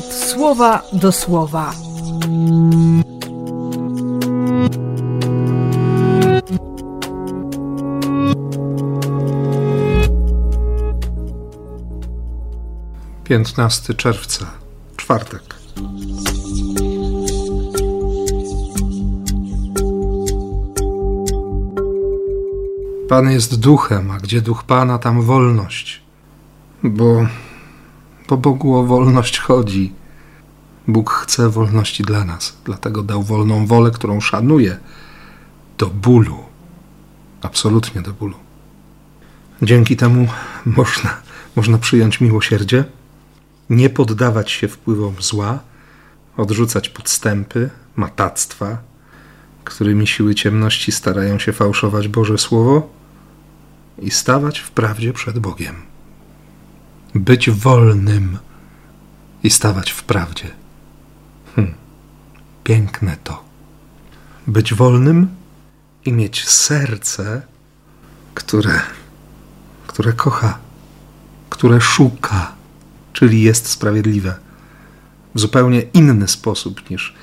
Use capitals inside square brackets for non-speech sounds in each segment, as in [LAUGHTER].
słowa do słowa. Piętnasty czerwca, czwartek. Pan jest duchem, a gdzie duch Pana, tam wolność. Bo, bo Bogu o wolność chodzi. Bóg chce wolności dla nas, dlatego dał wolną wolę, którą szanuje do bólu. Absolutnie do bólu. Dzięki temu można, można przyjąć miłosierdzie, nie poddawać się wpływom zła, odrzucać podstępy, matactwa, którymi siły ciemności starają się fałszować Boże Słowo i stawać w prawdzie przed Bogiem. Być wolnym i stawać w prawdzie. Hm. Piękne to. Być wolnym i mieć serce, które, które kocha, które szuka, czyli jest sprawiedliwe w zupełnie inny sposób niż,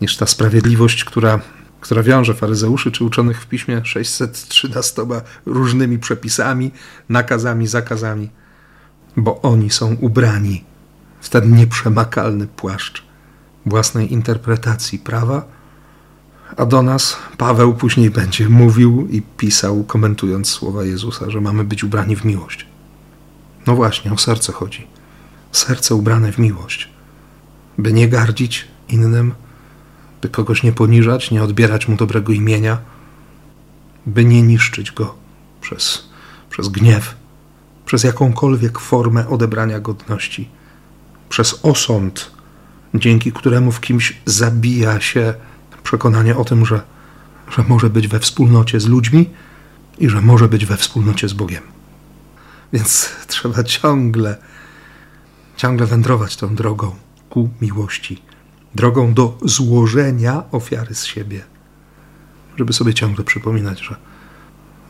niż ta sprawiedliwość, która która wiąże faryzeuszy czy uczonych w piśmie 613 różnymi przepisami, nakazami, zakazami, bo oni są ubrani w ten nieprzemakalny płaszcz własnej interpretacji prawa, a do nas Paweł później będzie mówił i pisał, komentując słowa Jezusa, że mamy być ubrani w miłość. No właśnie, o serce chodzi. Serce ubrane w miłość, by nie gardzić innym, by kogoś nie poniżać, nie odbierać mu dobrego imienia, by nie niszczyć go przez, przez gniew, przez jakąkolwiek formę odebrania godności, przez osąd, dzięki któremu w kimś zabija się przekonanie o tym, że, że może być we wspólnocie z ludźmi i że może być we wspólnocie z Bogiem. Więc [LAUGHS] trzeba ciągle, ciągle wędrować tą drogą ku miłości drogą do złożenia ofiary z siebie, żeby sobie ciągle przypominać, że,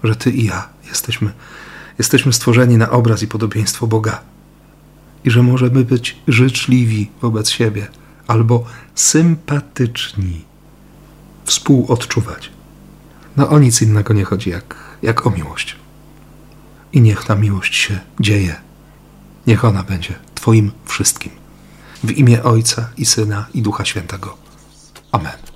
że Ty i ja jesteśmy, jesteśmy stworzeni na obraz i podobieństwo Boga i że możemy być życzliwi wobec siebie albo sympatyczni, współodczuwać. No o nic innego nie chodzi jak, jak o miłość. I niech ta miłość się dzieje. Niech ona będzie Twoim wszystkim. W imię Ojca i Syna i Ducha Świętego. Amen.